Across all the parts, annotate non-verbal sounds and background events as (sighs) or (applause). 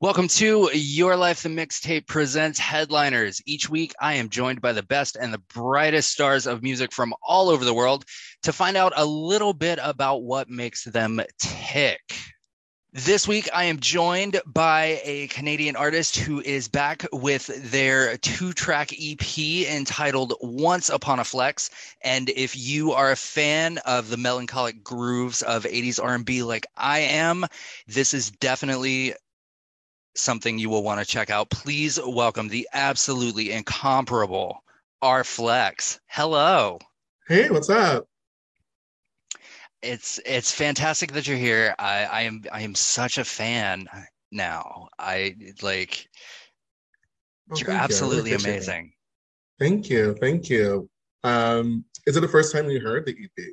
Welcome to Your Life the Mixtape presents Headliners. Each week, I am joined by the best and the brightest stars of music from all over the world to find out a little bit about what makes them tick. This week, I am joined by a Canadian artist who is back with their two track EP entitled Once Upon a Flex. And if you are a fan of the melancholic grooves of 80s R&B like I am, this is definitely something you will want to check out. Please welcome the absolutely incomparable R Flex. Hello. Hey, what's up? It's it's fantastic that you're here. I, I am I am such a fan now. I like Oh, you're you. Absolutely it. amazing. Thank you, thank you. Um, is it the first time you heard the EP?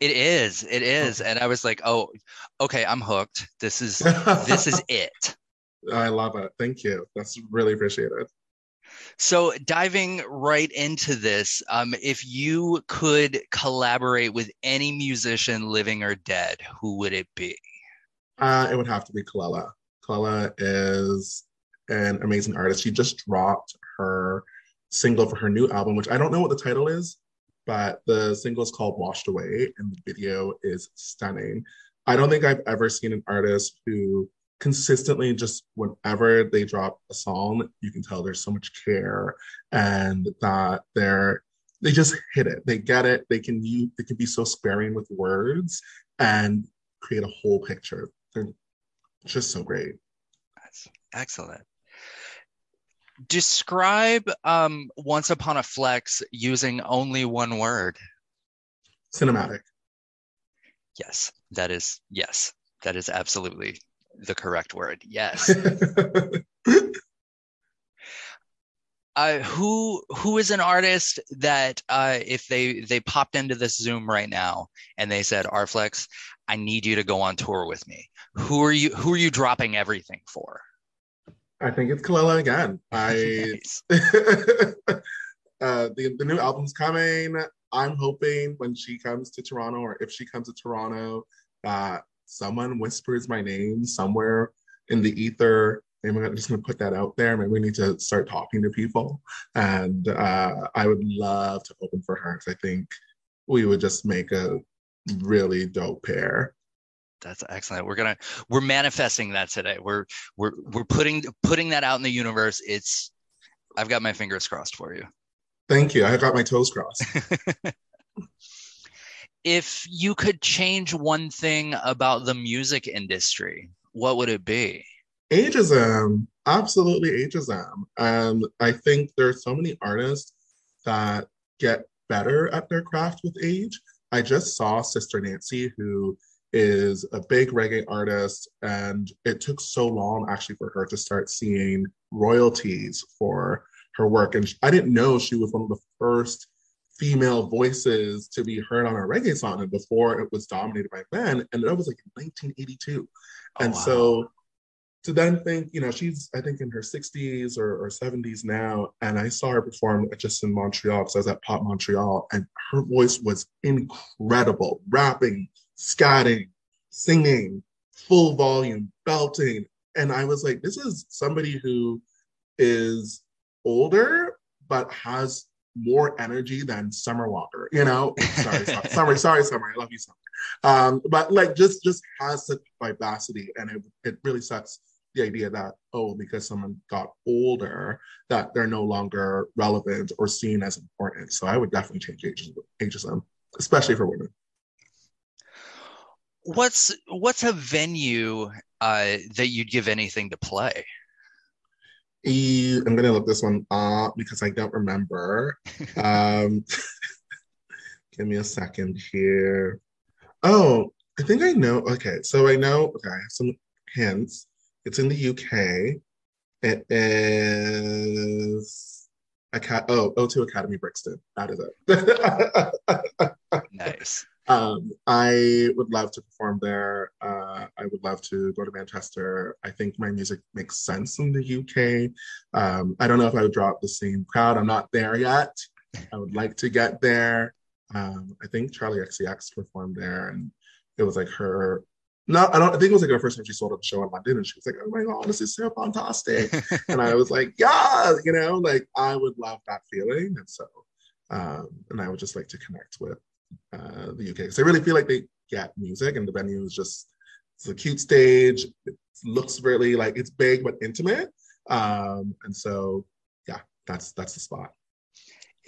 It is, it is. And I was like, oh, okay, I'm hooked. This is this is (laughs) it. I love it. Thank you. That's really appreciated. So diving right into this, um, if you could collaborate with any musician, living or dead, who would it be? Uh, it would have to be Kelela. Kelela is an amazing artist. She just dropped her single for her new album, which I don't know what the title is, but the single is called Washed Away, and the video is stunning. I don't think I've ever seen an artist who consistently just whenever they drop a song, you can tell there's so much care and that they're they just hit it. They get it. They can use they can be so sparing with words and create a whole picture. They're just so great. That's excellent. Describe um, Once Upon a Flex using only one word. Cinematic. Yes, that is, yes, that is absolutely the correct word. Yes. (laughs) uh, who who is an artist that uh, if they they popped into this Zoom right now and they said, R Flex, I need you to go on tour with me. Who are you who are you dropping everything for? I think it's Kelela again. (laughs) I (laughs) uh, the the new album's coming. I'm hoping when she comes to Toronto, or if she comes to Toronto, that someone whispers my name somewhere in the ether. Maybe I'm just gonna put that out there. Maybe we need to start talking to people. And uh, I would love to open for her because I think we would just make a really dope pair. That's excellent. We're gonna we're manifesting that today. We're we're we're putting putting that out in the universe. It's I've got my fingers crossed for you. Thank you. I've got my toes crossed. (laughs) if you could change one thing about the music industry, what would it be? ageism um, absolutely ageism um, and um, i think there's so many artists that get better at their craft with age i just saw sister nancy who is a big reggae artist and it took so long actually for her to start seeing royalties for her work and i didn't know she was one of the first female voices to be heard on a reggae song and before it was dominated by men and that was like in 1982 Oh, and wow. so to then think, you know, she's I think in her 60s or, or 70s now, and I saw her perform just in Montreal because I was at Pop Montreal, and her voice was incredible, rapping, scatting, singing, full volume, belting. And I was like, this is somebody who is older, but has more energy than Summer Walker, you know? sorry, sorry, sorry, sorry, Summer. I love you, Summer. Um, but like just just has such vivacity and it, it really sets the idea that, oh, because someone got older, that they're no longer relevant or seen as important. So I would definitely change ageism especially for women. What's what's a venue uh, that you'd give anything to play? I'm gonna look this one up because I don't remember. (laughs) um, (laughs) give me a second here. Oh, I think I know. Okay, so I know. Okay, I have some hints. It's in the UK. It is a cat. Oh, O2 Academy Brixton. That is it. (laughs) nice. Um, I would love to perform there. Uh, I would love to go to Manchester. I think my music makes sense in the UK. Um, I don't know if I would draw up the same crowd. I'm not there yet. I would like to get there. Um, I think Charli XCX performed there, and it was like her. No, I don't. I think it was like her first time she sold a show in London, and she was like, "Oh my god, this is so fantastic!" (laughs) and I was like, "Yeah, you know, like I would love that feeling." And so, um, and I would just like to connect with uh, the UK because I really feel like they get music, and the venue is just it's a cute stage. It looks really like it's big but intimate, um, and so yeah, that's that's the spot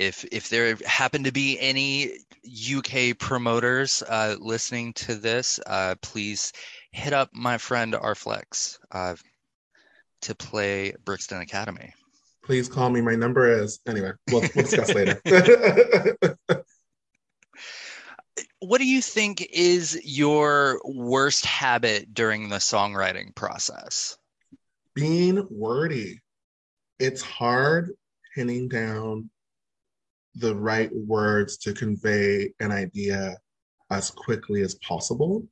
if if there happen to be any UK promoters uh, listening to this, uh, please hit up my friend R Flex uh, to play Brixton Academy. Please call me. My number is anyway. We'll, we'll discuss later. (laughs) (laughs) what do you think is your worst habit during the songwriting process? Being wordy. It's hard pinning down the right words to convey an idea as quickly as possible.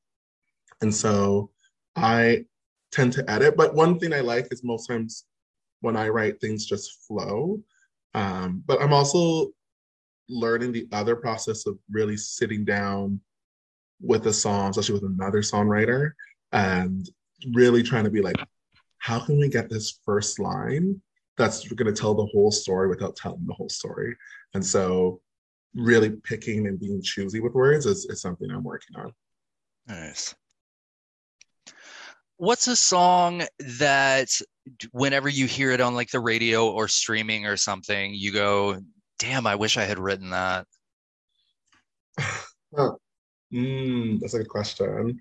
And so I tend to edit, but one thing I like is most times when I write things just flow. Um, but I'm also learning the other process of really sitting down with a song, especially with another songwriter, and really trying to be like, how can we get this first line that's going to tell the whole story without telling the whole story? And so, really picking and being choosy with words is, is something I'm working on. Nice. What's a song that whenever you hear it on like the radio or streaming or something, you go, damn, I wish I had written that? (laughs) mm, that's a good question.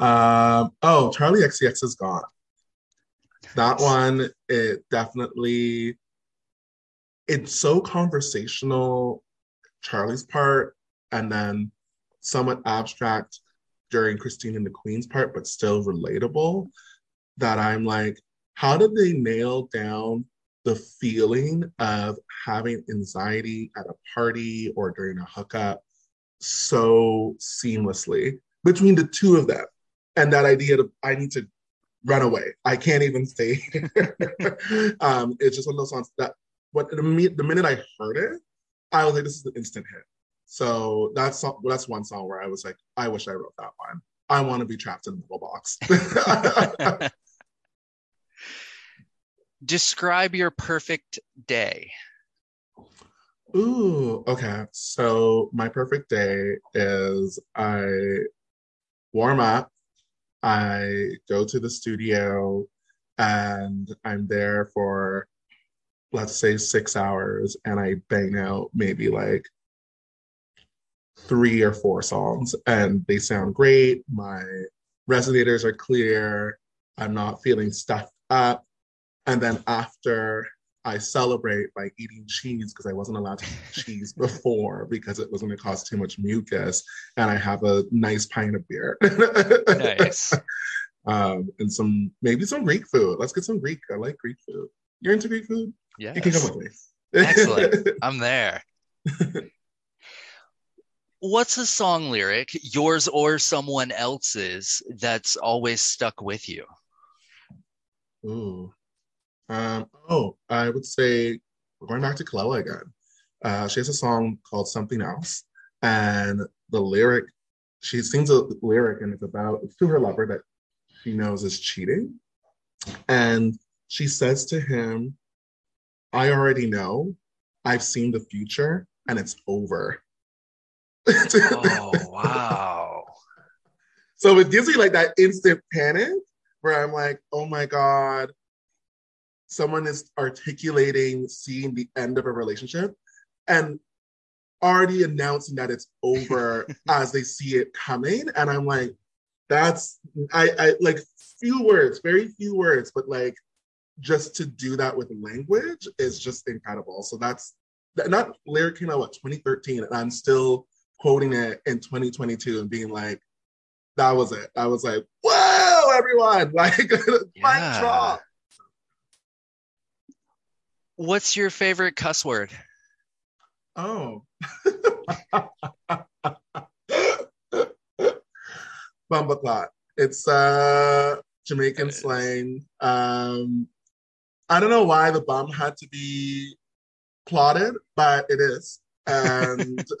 Um, oh, Charli XCX is gone. That one, it definitely it's so conversational, Charli's part, and then somewhat abstract during Christine and the Queen's part, but still relatable. That I'm like, how did they nail down the feeling of having anxiety at a party or during a hookup so seamlessly between the two of them? And that idea of I need to run away. I can't even stay. (laughs) (laughs) um, it's just one of those songs that but the, the minute I heard it, I was like, this is an instant hit. So that's that's one song where I was like, I wish I wrote that one. I want to be trapped in a little box. (laughs) Describe your perfect day. Ooh, okay. So my perfect day is I warm up, I go to the studio, and I'm there for let's say six hours and I bang out maybe like three or four songs and they sound great. My resonators are clear. I'm not feeling stuffed up. And then after I celebrate by eating cheese because I wasn't allowed to eat (laughs) cheese before because it was going to cause too much mucus. And I have a nice pint of beer. nice. (laughs) Um, and some maybe some Greek food. Let's get some Greek. I like Greek food. You're into Greek food? Yeah. You can come with me. Excellent. (laughs) I'm there. What's a song lyric, yours or someone else's, that's always stuck with you? Ooh. Um, oh, I would say we're going back to Kelela again. Uh, she has a song called Something Else. And the lyric, she sings a lyric and it's about it's to her lover that she knows is cheating. And she says to him, I already know. I've seen the future and it's over. Oh (laughs) wow. So it gives me like that instant panic where I'm like, oh my God, someone is articulating seeing the end of a relationship and already announcing that it's over (laughs) as they see it coming. And I'm like, that's I, I like few words, very few words, but like just to do that with language is just incredible. So that's not lyric came out what 2013, and I'm still quoting it in 2022 and being like, that was it. I was like, whoa, everyone, (laughs) like (laughs) mic drop. What's your favorite cuss word? Oh. Bumbleclot. It's uh Jamaican slang. Um I don't know why the bum had to be plotted, but it is. And (laughs)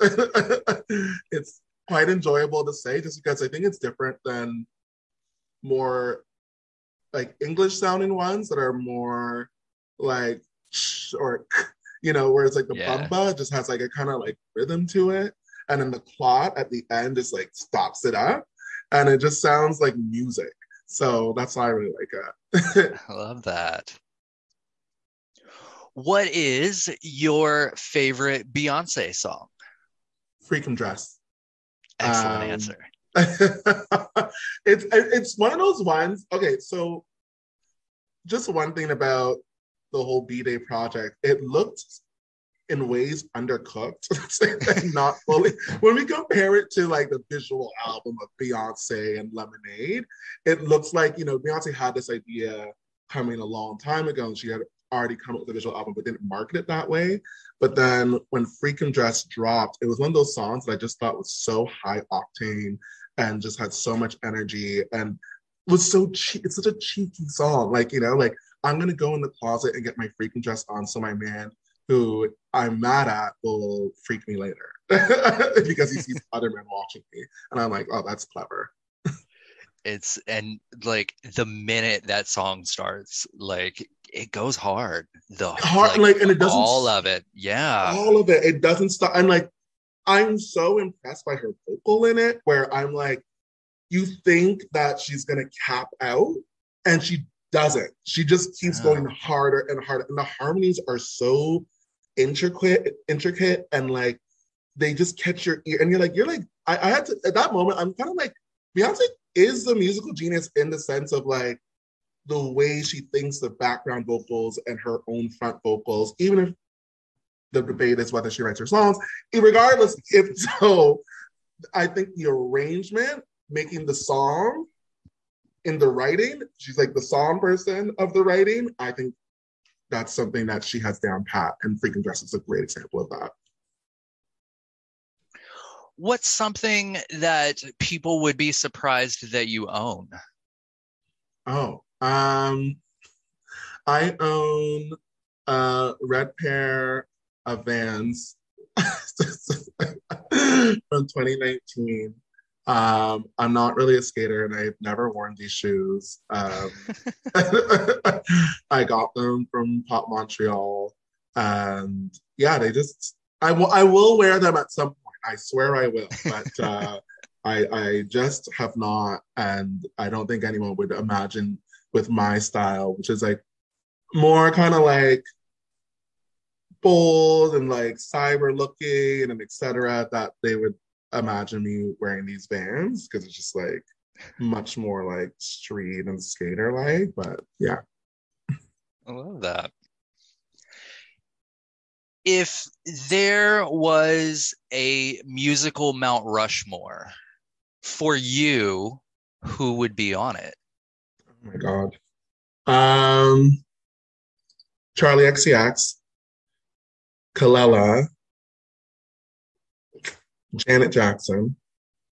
it's quite enjoyable to say just because I think it's different than more like English sounding ones that are more like or (laughs) you know, whereas like the Yeah. bumba just has like a kind of like rhythm to it. And then the clot at the end just like stops it up. And it just sounds like music. So that's why I really like it. (laughs) I love that. What is your favorite Beyonce song? Freakum dress. Excellent Um, answer. (laughs) it's it's one of those ones. Okay, so just one thing about the whole B'Day project, it looked in ways undercooked, (laughs) not fully. When we compare it to like the visual album of Beyonce and Lemonade, it looks like you know Beyonce had this idea coming a long time ago, and she had already come up with a visual album, but didn't market it that way. But then when Freakum Dress dropped, it was one of those songs that I just thought was so high octane and just had so much energy and was so cheap. It's such a cheeky song. Like, you know, like I'm gonna go in the closet and get my freaking dress on so my man who I'm mad at will freak me later (laughs) because he sees other men watching me. And I'm like, oh, that's clever. It's and like the minute that song starts, like it goes hard. The Hard, like, and it doesn't all of it. Yeah. All of it. It doesn't stop. I'm like, I'm so impressed by her vocal in it, where I'm like, you think that she's gonna cap out, and she doesn't. She just keeps Yeah. going harder and harder. And the harmonies are so intricate, intricate, and like they just catch your ear. And you're like, you're like, I, I had to at that moment, I'm kind of like, Beyonce is the musical genius in the sense of like the way she thinks the background vocals and her own front vocals, even if the debate is whether she writes her songs. Regardless, if so, I think the arrangement, making the song in the writing, she's like the song person of the writing. I think that's something that she has down pat, and Freakum Dress is a great example of that. What's something that people would be surprised that you own? Oh, um, I own a red pair of Vans (laughs) from 2019. Um, I'm not really a skater, and I've never worn these shoes. Um, (laughs) I got them from Pop Montreal, and yeah, they just I will I will wear them at some point. I swear I will, but (laughs) uh, I I just have not, and I don't think anyone would imagine with my style, which is like more kind of like bold and like cyber looking and etc. That they would imagine me wearing these Vans because it's just like much more like street and skater like. But yeah. I love that. If there was a musical Mount Rushmore for you, who would be on it? Oh my god. Um Charli XCX, Kelela, Janet Jackson,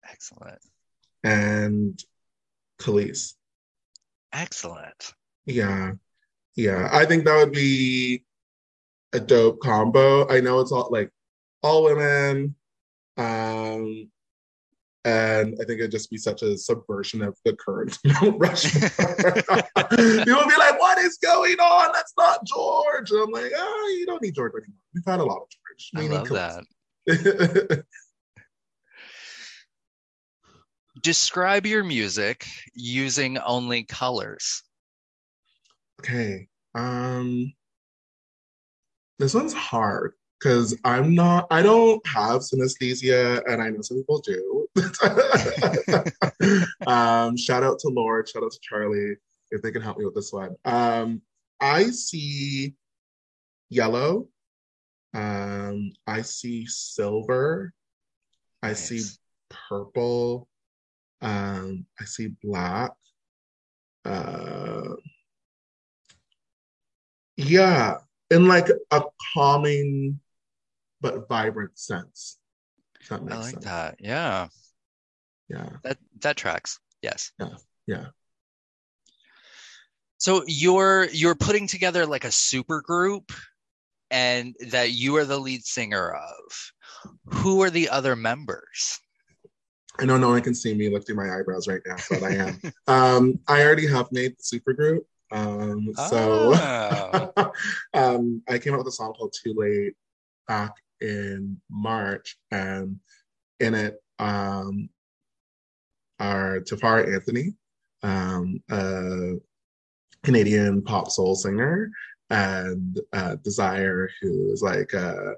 Excellent. and Khalees. Excellent. Yeah. Yeah. I think that would be a dope combo. I know it's all like all women. Um And I think it'd just be such a subversion of the current (laughs) Mount Rushmore. (laughs) People would be like, what is going on? That's not George. And I'm like, oh, you don't need George anymore. We've had a lot of George. I We need love Khaleesi." that. (laughs) Describe your music using only colors. okay. Um this one's hard because I'm not I don't have synesthesia and I know some people do. (laughs) um shout out to Lorde, shout out to Charli if they can help me with this one. Um I see yellow. Um I see silver. I see purple. Um, I see black. Uh, yeah, in like a calming but vibrant sense. If that makes I like sense. that. Yeah. Yeah, That that tracks. Yes. Yeah. Yeah. So you're you're putting together like a super group and that you are the lead singer of. Who are the other members? I know no one can see me lifting my eyebrows right now, but I am. um, I already have made the supergroup. Um, so Oh. (laughs) um, I came up with a song called Too Late back in March, and in it um, are Tafari Anthony, um, a Canadian pop soul singer, and uh, Desire, who is like a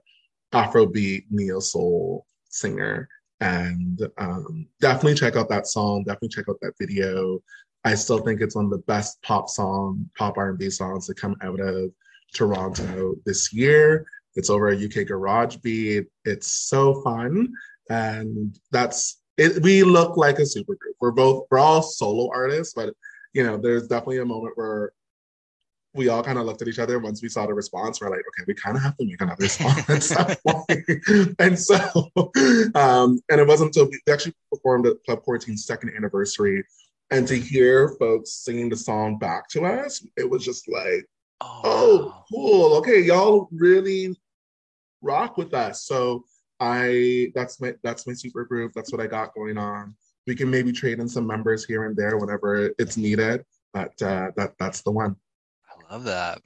Afrobeat neo soul singer. And um, definitely check out that song. Definitely check out that video. I still think it's one of the best pop song, pop R&B songs to come out of Toronto this year. It's over a UK Garage Beat. It's so fun, and that's it. We look like a super group. We're both we're all solo artists, but you know, there's definitely a moment where we all kind of looked at each other once we saw the response. We're like, okay, we kind of have to make another some (laughs) (laughs) and so, um, and it wasn't until we actually performed at Club 14's second anniversary, and to hear folks singing the song back to us, it was just like, Oh, oh, cool. Okay, y'all really rock with us. So I, that's my that's my super group. That's what I got going on. We can maybe trade in some members here and there whenever it's needed, but uh, that that's the one. Love that.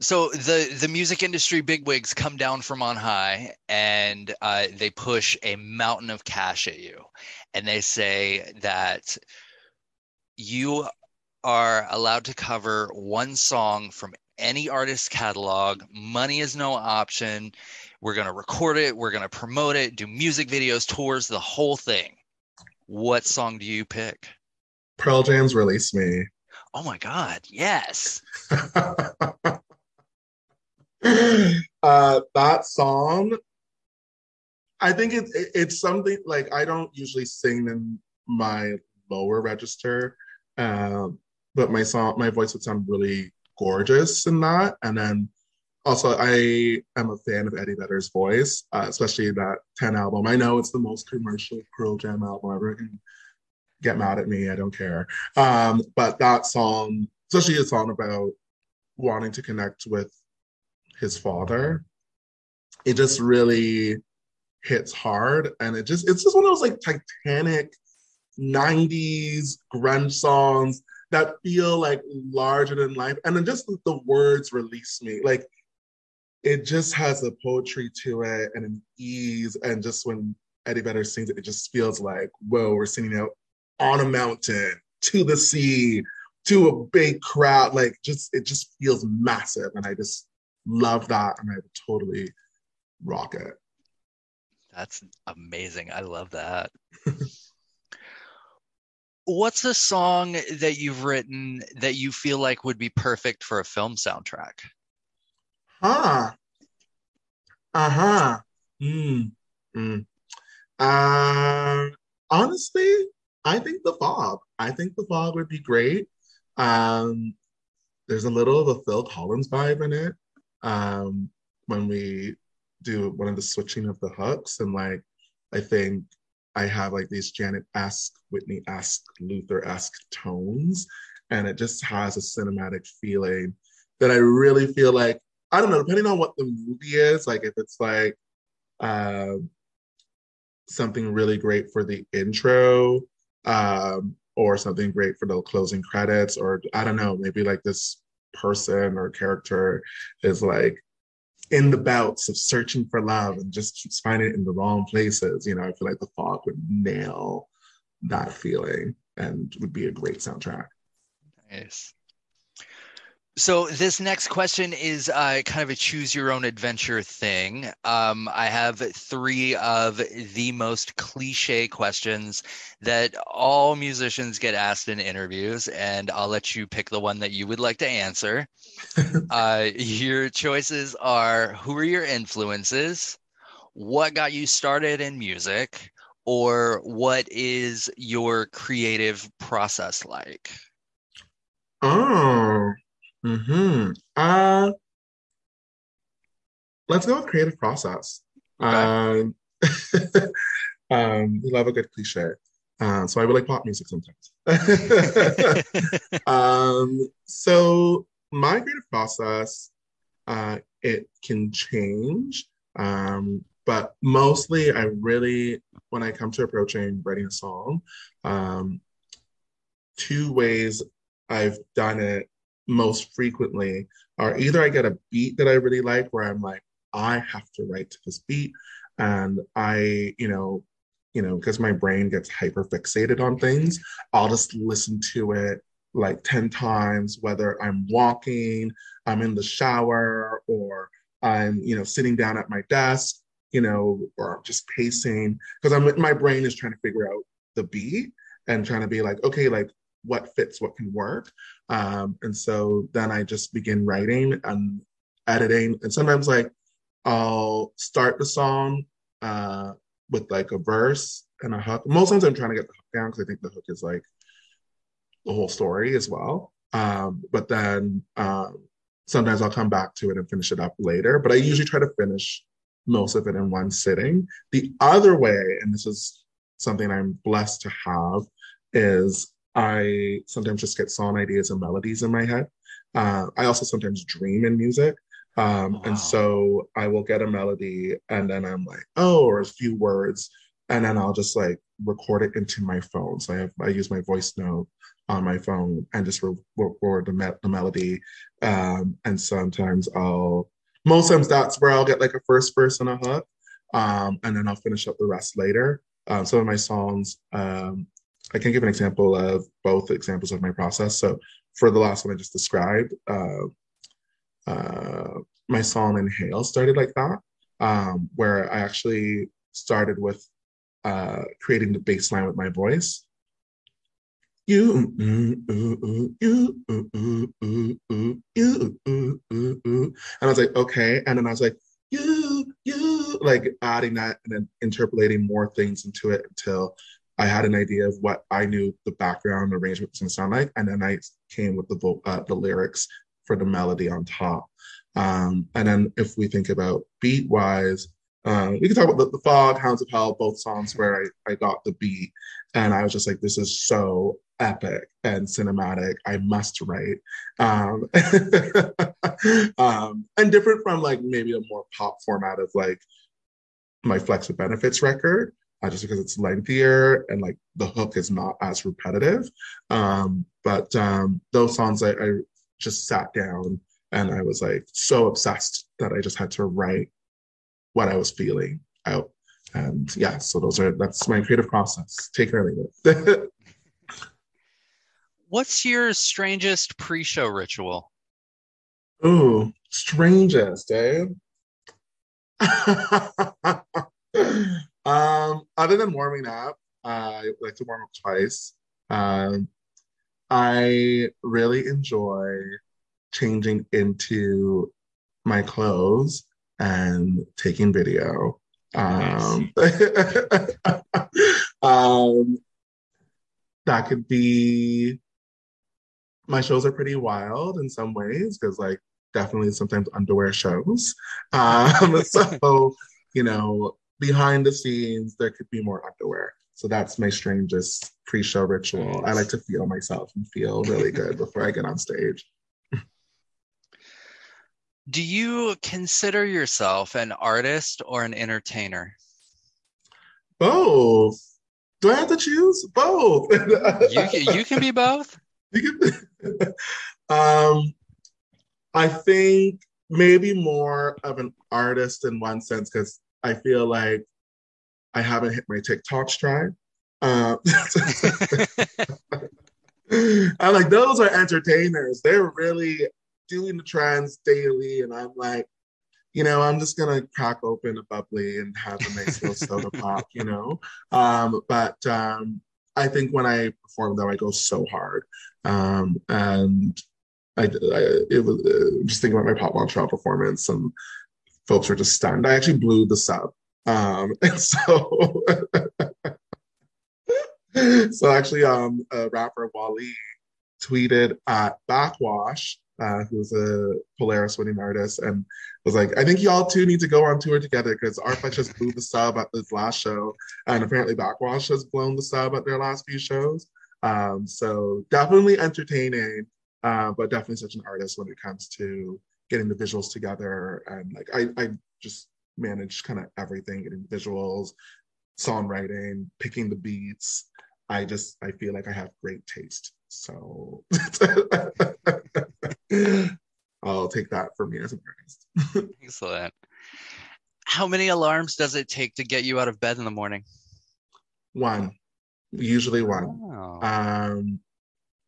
So the the music industry bigwigs come down from on high and uh, they push a mountain of cash at you, and they say that you are allowed to cover one song from any artist's catalog. Money is no option. We're gonna record it. We're gonna promote it. Do music videos, tours, the whole thing. What song do you pick? Pearl Jam's release me. Oh my God! Yes. (laughs) uh, that song, I think it's it, it's something like I don't usually sing in my lower register, um, but my song, my voice would sound really gorgeous in that. And then also, I am a fan of Eddie Vedder's voice, uh, especially that 10 album. I know it's the most commercial Pearl Jam album ever. Can get mad at me, I don't care. Um, but that song, especially a song about wanting to connect with his father, it just really hits hard. And it just, it's just one of those like Titanic 90s grunge songs that feel like larger than life. And then just the words release me. Like it just has a poetry to it and an ease. And just when Eddie Vedder sings it, it just feels like, whoa, we're singing out on a mountain, to the sea, to a big crowd. Like just it just feels massive. And I just love that. And I would totally rock it. That's amazing. I love that. (laughs) What's a song that you've written that you feel like would be perfect for a film soundtrack? Huh. Uh-huh. Mm. Mm. Uh, honestly, I think the fog. I think the fog would be great. Um, there's a little of a Phil Collins vibe in it. Um, when we do one of the switching of the hooks, and like I think I have like these Janet-esque, Whitney-esque, Luther-esque tones, and it just has a cinematic feeling that I really feel like I don't know, depending on what the movie is, like if it's like uh, something really great for the intro, um, or something great for the closing credits, or I don't know, maybe like this person or character is like in the bouts of searching for love and just keeps finding it in the wrong places. You know, I feel like the fog would nail that feeling and would be a great soundtrack. Nice. So this next question is uh, kind of a choose your own adventure thing. Um, I have three of the most cliche questions that all musicians get asked in interviews, and I'll let you pick the one that you would like to answer. (laughs) uh, your choices are: Who are your influences? What got you started in music? Or what is your creative process like? Oh, hmm Uh, let's go with creative process. Okay. Um, (laughs) um, we love a good cliche. Uh, so I would like pop music sometimes. (laughs) (laughs) um, so my creative process, uh, it can change. Um, but mostly I really, when I come to approaching writing a song, um, two ways I've done it most frequently are either I get a beat that I really like where I'm like, I have to write to this beat. And I, you know, you know, because my brain gets hyper fixated on things, I'll just listen to it like 10 times, whether I'm walking, I'm in the shower, or I'm, you know, sitting down at my desk, you know, or I'm just pacing. Because I'm my brain is trying to figure out the beat and trying to be like, okay, like what fits, what can work. Um, and so then I just begin writing and editing. And sometimes like I'll start the song uh, with like a verse and a hook. Most times I'm trying to get the hook down because I think the hook is like the whole story as well. Um, but then um, sometimes I'll come back to it and finish it up later. But I usually try to finish most of it in one sitting. The other way, and this is something I'm blessed to have, is I sometimes just get song ideas and melodies in my head. Uh, I also sometimes dream in music. Um, Wow. And so I will get a melody and then I'm like, oh, or a few words. And then I'll just like record it into my phone. So I have, I use my voice note on my phone and just re- record the, me- the melody. Um, and sometimes I'll, most times that's where I'll get like a first verse and a hook. Um, and then I'll finish up the rest later. Um, some of my songs, um, I can give an example of both examples of my process. So for the last one I just described, uh, uh, my song Inhale started like that, um, where I actually started with uh, creating the bass line with my voice. You, mm, you, ooh. and I was like, okay. And then I was like, you, you, like adding that and then interpolating more things into it until I had an idea of what I knew the background arrangement was going to sound like, and then I came with the uh, the lyrics for the melody on top. Um, and then if we think about beat wise, uh, we can talk about the, the Fog, Hounds of Hell, both songs where I, I got the beat, and I was just like, this is so epic and cinematic. I must write. Um, (laughs) um, and different from like maybe a more pop format of like my Flex of Benefits record uh, just because it's lengthier and like the hook is not as repetitive. Um, but um, those songs, I, I just sat down and I was like so obsessed that I just had to write what I was feeling out. And yeah, so those are that's my creative process. Take or leave it. (laughs) What's your strangest pre-show ritual? Ooh, strangest, eh? (laughs) um, other than warming up, I like to warm up twice. Um, I really enjoy changing into my clothes and taking video. Um, (laughs) um, that could be my shows are pretty wild in some ways because like definitely sometimes underwear shows. (laughs) Um, so you know, behind the scenes there could be more underwear. So that's my strangest pre-show ritual. I like to feel myself and feel really good (laughs) before I get on stage. Do you consider yourself an artist or an entertainer? Both. Do I have to choose? Both. You can, you can be both. (laughs) You can- (laughs) um, I think maybe more of an artist in one sense because I feel like I haven't hit my TikTok stride. Um, (laughs) I'm like, those are entertainers. They're really doing the trends daily, and I'm like, you know, I'm just gonna crack open a bubbly and have a nice little soda pop, you know. Um, but um, I think when I perform, though, I go so hard, um, and I, I it was uh, just thinking about my Pop Montreal performance, and folks were just stunned. I actually blew the sub, um, (laughs) and so. (laughs) so actually, um, rapper Wally tweeted at Backxwash, uh, who's a Polaris winning artist, and was like, "I think y'all two need to go on tour together because R Flex just blew the sub at this last show, and apparently Backxwash has blown the sub at their last few shows. Um, so definitely entertaining, uh, but definitely such an artist when it comes to getting the visuals together and like I, I just manage kind of everything, getting visuals, songwriting, picking the beats. I just I feel like I have great taste. So (laughs) I'll take that for me as an artist. (laughs) Excellent. How many alarms does it take to get you out of bed in the morning? One, usually one. Oh. Um,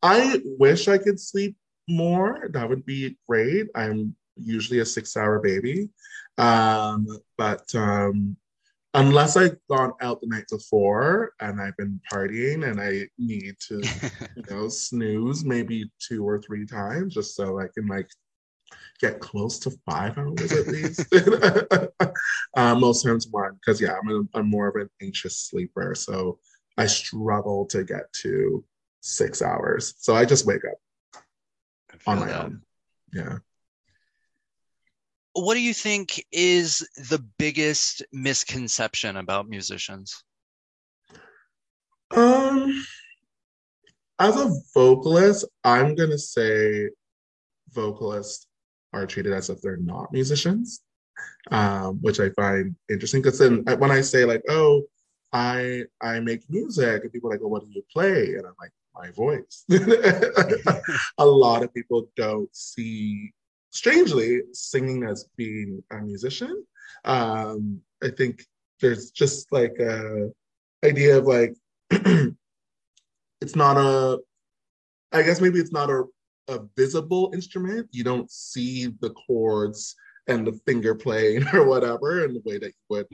I wish I could sleep more. That would be great. I'm usually a six hour baby. Um, but um, unless I've gone out the night before and I've been partying and I need to, (laughs) you know, snooze maybe two or three times just so I can like get close to five hours at least. (laughs) (laughs) uh, most times one, because yeah, I'm, a, I'm more of an anxious sleeper. So I struggle to get to six hours. So I just wake up on my that. own. Yeah. What do you think is the biggest misconception about musicians? Um, as a vocalist, I'm gonna say vocalists are treated as if they're not musicians, um, which I find interesting. Because then uh, when I say like, "Oh, I I make music," and people are like, "Well, what do you play?" and I'm like, "My voice." (laughs) a lot of people don't see, strangely, singing as being a musician. Um, I think there's just like a idea of like (clears throat) it's not a i guess maybe it's not a, a visible instrument you don't see the chords and the finger playing (laughs) or whatever in the way that you would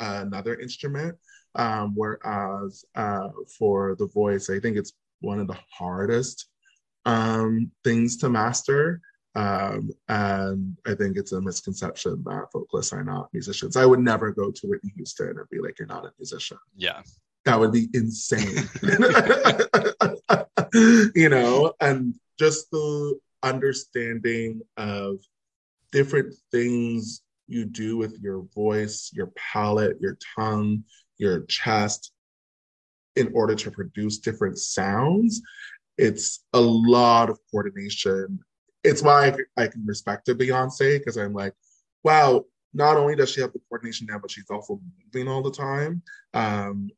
another instrument um, whereas uh, for the voice i think it's one of the hardest um, things to master um, and i think it's a misconception that vocalists are not musicians i would never go to whitney houston and be like you're not a musician Yeah. that would be insane. (laughs) (laughs) you know, and just the understanding of different things you do with your voice, your palate, your tongue, your chest in order to produce different sounds. It's a lot of coordination. It's why I, I can respect a Beyonce because I'm like, wow, not only does she have the coordination now, but she's also moving all the time. Um,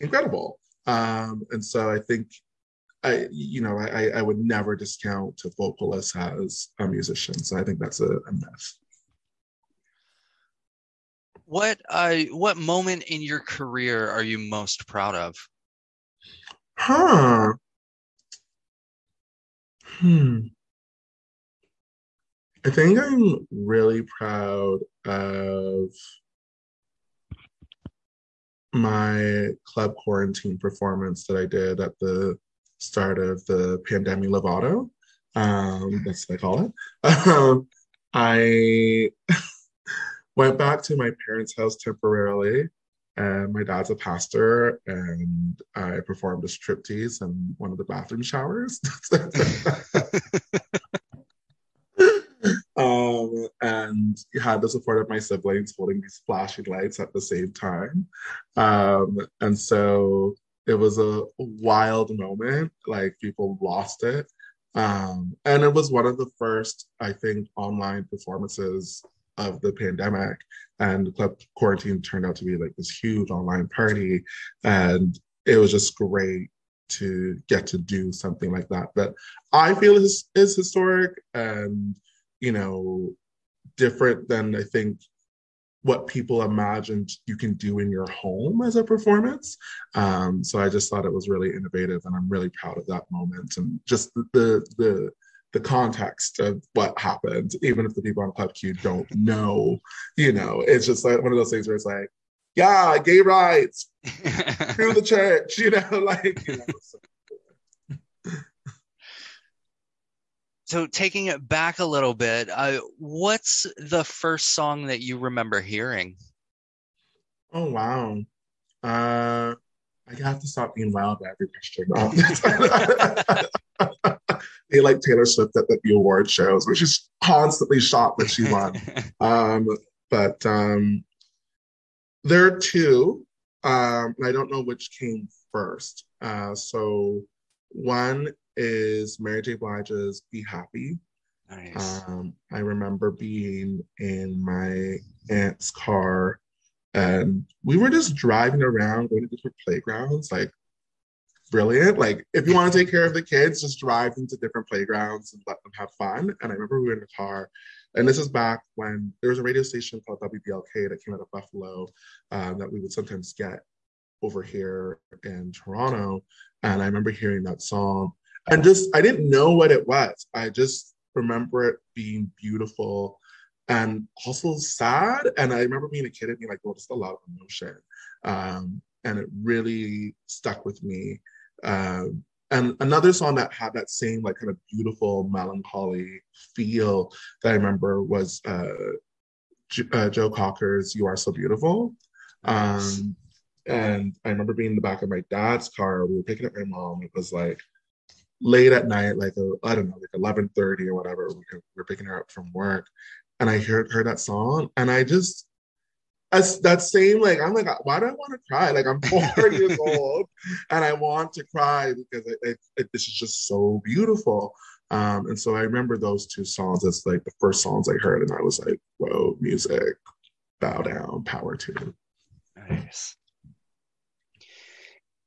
incredible. Um, and so I think I, you know, I, I would never discount a vocalist as a musician. So I think that's a, a myth. What uh what moment in your career are you most proud of? Huh. Hmm. I think I'm really proud of my club quarantine performance that I did at the start of the pandemic Lovato. Um, that's what I call it. (laughs) Um, I (laughs) went back to my parents' house temporarily, and my dad's a pastor, and I performed a striptease in one of the bathroom showers. (laughs) um, and had the support of my siblings holding these flashing lights at the same time. Um, and so it was a wild moment. Like people lost it. Um, and it was one of the first, I think, online performances of the pandemic and the club quarantine turned out to be like this huge online party and it was just great to get to do something like that that i feel is is historic and you know different than i think what people imagined you can do in your home as a performance. Um, so I just thought it was really innovative, and I'm really proud of that moment and just the the the, context of what happened. Even if the people on Club Q don't know, you know, it's just like one of those things where it's like, yeah, gay rights through the church, you know, (laughs) like you know. So. So taking it back a little bit, uh, what's the first song that you remember hearing? Oh wow. Uh I have to stop being wild every question. (laughs) (laughs) (laughs) they like Taylor Swift at the award shows, which is constantly shocked that she won. (laughs) um, but um, there are two. Um, I don't know which came first. Uh, so one is Mary J. Blige's Be Happy. Nice. Um, I remember being in my aunt's car and we were just driving around, going to different playgrounds, like brilliant. Like if you want to take care of the kids, just drive them to different playgrounds and let them have fun. And I remember we were in the car, and this is back when there was a radio station called WBLK that came out of Buffalo um, that we would sometimes get over here in Toronto. And I remember hearing that song and just I didn't know what it was. I just remember it being beautiful and also sad. And I remember being a kid and being like, well, just a lot of emotion. Um, and it really stuck with me. Um, and another song that had that same like kind of beautiful melancholy feel that I remember was uh, J- uh, Joe Cocker's "You Are So Beautiful." Um, and I remember being in the back of my dad's car. We were picking up my mom. It was like late at night, like I I don't know, like eleven thirty or whatever. We we're picking her up from work, and I heard heard that song, and I just as that same like I'm like, why do I want to cry? Like I'm 40 (laughs) years old, and I want to cry because it, it, it, this is just so beautiful. Um, and so I remember those two songs as like the first songs I heard, and I was like, whoa, music, bow down, power to. Nice.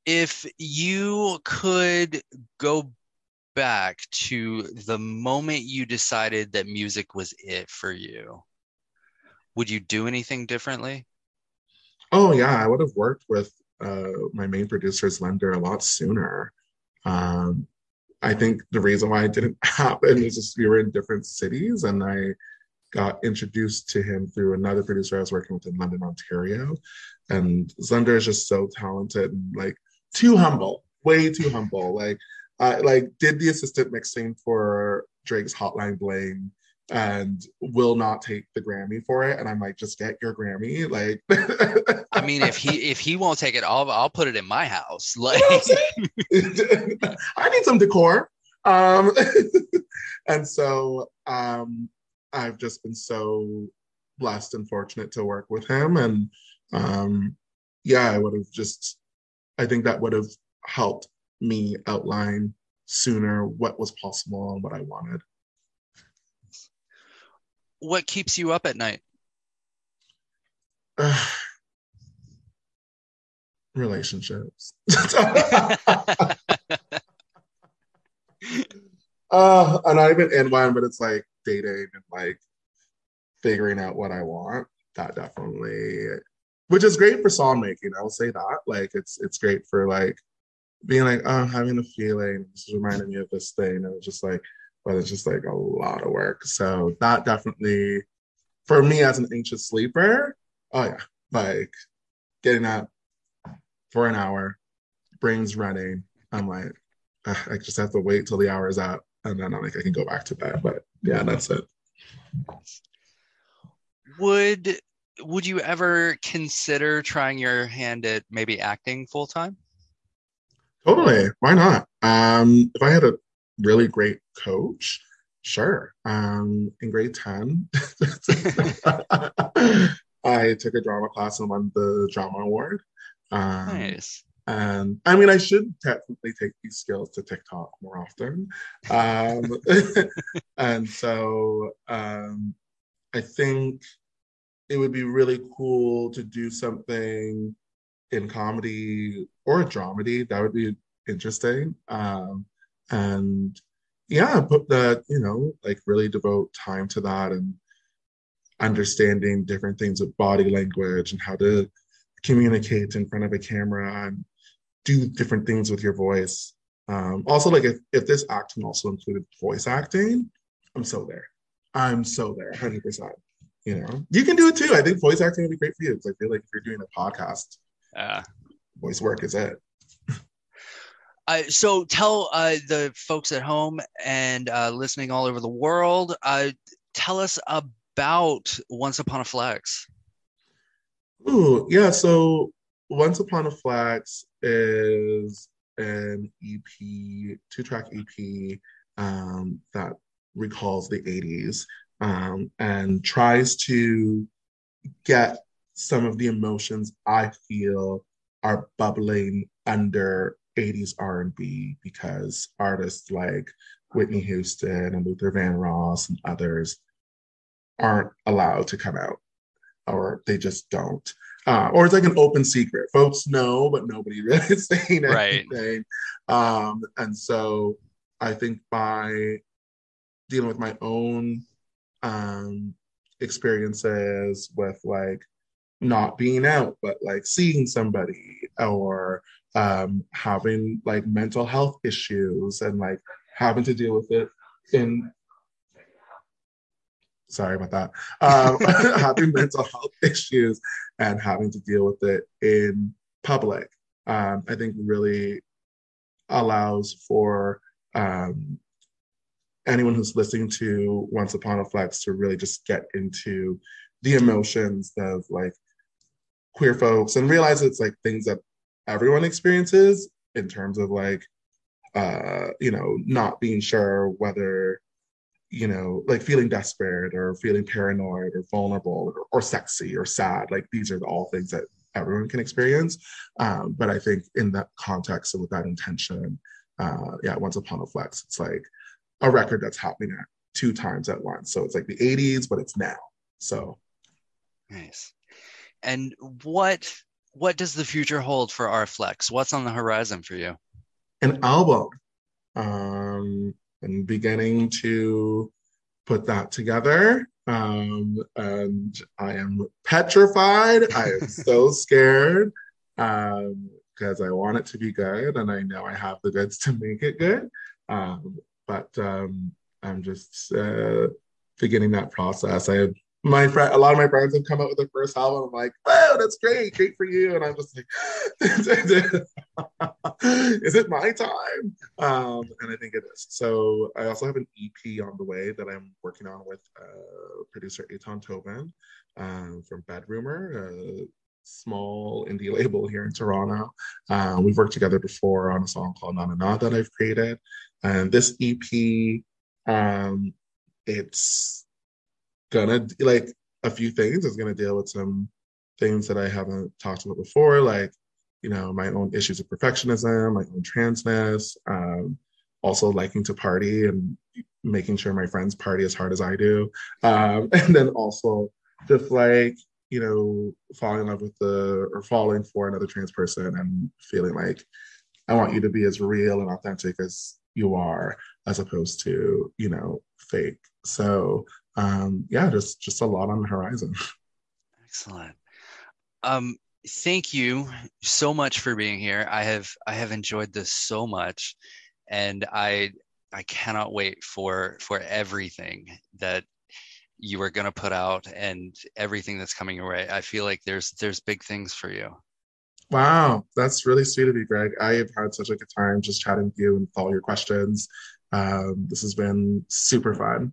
If you could go back to the moment you decided that music was it for you, would you do anything differently? Oh yeah, I would have worked with uh, my main producer's Zender a lot sooner. Um, I think the reason why it didn't (laughs) happen is just we were in different cities, and I got introduced to him through another producer I was working with in London, Ontario. And Zender is just so talented and like too humble, way too humble. Like, I like did the assistant mixing for Drake's Hotline Bling and will not take the Grammy for it. And I'm like, just get your Grammy. Like, (laughs) I mean, if he if he won't take it, I'll I'll put it in my house. (laughs) Like, I need some decor. Um, (laughs) and so um, I've just been so blessed and fortunate to work with him. And um, yeah, I would have just, I think that would have helped me outline sooner what was possible and what I wanted. What keeps you up at night? (sighs) relationships. (laughs) uh, I'm not even in one, but it's like dating and like figuring out what I want. That definitely, which is great for song making. I'll say that. Like it's it's great for like being like, oh, I'm having a feeling. This is reminding me of this thing, and it's just like, but it's just like a lot of work. So that definitely, for me as an anxious sleeper, oh yeah, like getting up for an hour, brains running. I'm like, I just have to wait till the hour is up, and then I'm like, I can go back to bed. But yeah, that's it. Would would you ever consider trying your hand at maybe acting full time? Totally. Why not? Um, if I had a really great coach, sure. Um, in grade 10, I took a drama class and won the drama award. Um, Nice. and I mean, I should technically take these skills to TikTok more often. Um, (laughs) and so um, I think it would be really cool to do something in comedy or dramedy. That would be interesting. Um, and yeah, put that, you know, like really devote time to that and understanding different things of body language and how to communicate in front of a camera and do different things with your voice. Um, also, like if, if this acting also included voice acting, I'm so there. I'm so there, 100%. You know, you can do it too. I think voice acting would be great for you because I feel like if you're doing a podcast, Uh, voice work is it. Uh, so tell uh, the folks at home and uh, listening all over the world, uh, tell us about Once Upon a Flex. Ooh, yeah. So Once Upon a Flex is an EP, two track EP um, that recalls the 80s um, and tries to get some of the emotions I feel are bubbling under 80s R&B because artists like Whitney Houston and Luther Vandross and others aren't allowed to come out or they just don't. Uh, or it's like an open secret. Folks know, but nobody (laughs) really is saying Right. anything. Um, and so I think by dealing with my own um, experiences with like not being out, but like seeing somebody or um, having like mental health issues and like having to deal with it in sorry about that um, (laughs) having mental health (laughs) issues and having to deal with it in public um, i think really allows for um, anyone who's listening to once upon a flex to really just get into the emotions of like queer folks and realize it's like things that everyone experiences in terms of like uh you know not being sure whether you know like feeling desperate or feeling paranoid or vulnerable or, or sexy or sad. Like these are all things that everyone can experience. Um but i think in that context and with that intention uh yeah once upon a flex it's like a record that's happening at two times at once. So it's like the 80s but it's now. So. Nice. And what what does the future hold for R Flex? What's on the horizon for you? an album. Um and beginning to put that together. Um and i am petrified. I am (laughs) so scared um because i want it to be good and i know i have the goods to make it good. Um but um i'm just uh beginning that process. I have my friend, a lot of my friends have come out with their first album. I'm like, wow, that's great, great for you. And I'm just like, (laughs) is it my time? Um, and I think it is. So I also have an EP on the way that I'm working on with uh, producer Aton Tobin um, from Bedroomer, a small indie (laughs) label here in Toronto. Uh, we've worked together before on a song called Na Na Na that I've created. And this EP, um, it's gonna like a few things. It's gonna deal with some things that I haven't talked about before, like you know my own issues of perfectionism, my own transness, um, also liking to party and making sure my friends party as hard as I do, um, (laughs) and then also just like you know falling in love with the or falling for another trans person and feeling like I want you to be as real and authentic as you are, as opposed to you know fake. So um, yeah, just just a lot on the horizon. (laughs) Excellent. Um, thank you so much for being here. I have I have enjoyed this so much, and I I cannot wait for for everything that you are going to put out and everything that's coming your way. I feel like there's there's big things for you. Wow, that's really sweet of you, Greg. I have had such a good time just chatting with you and with all your questions. Um, this has been super fun.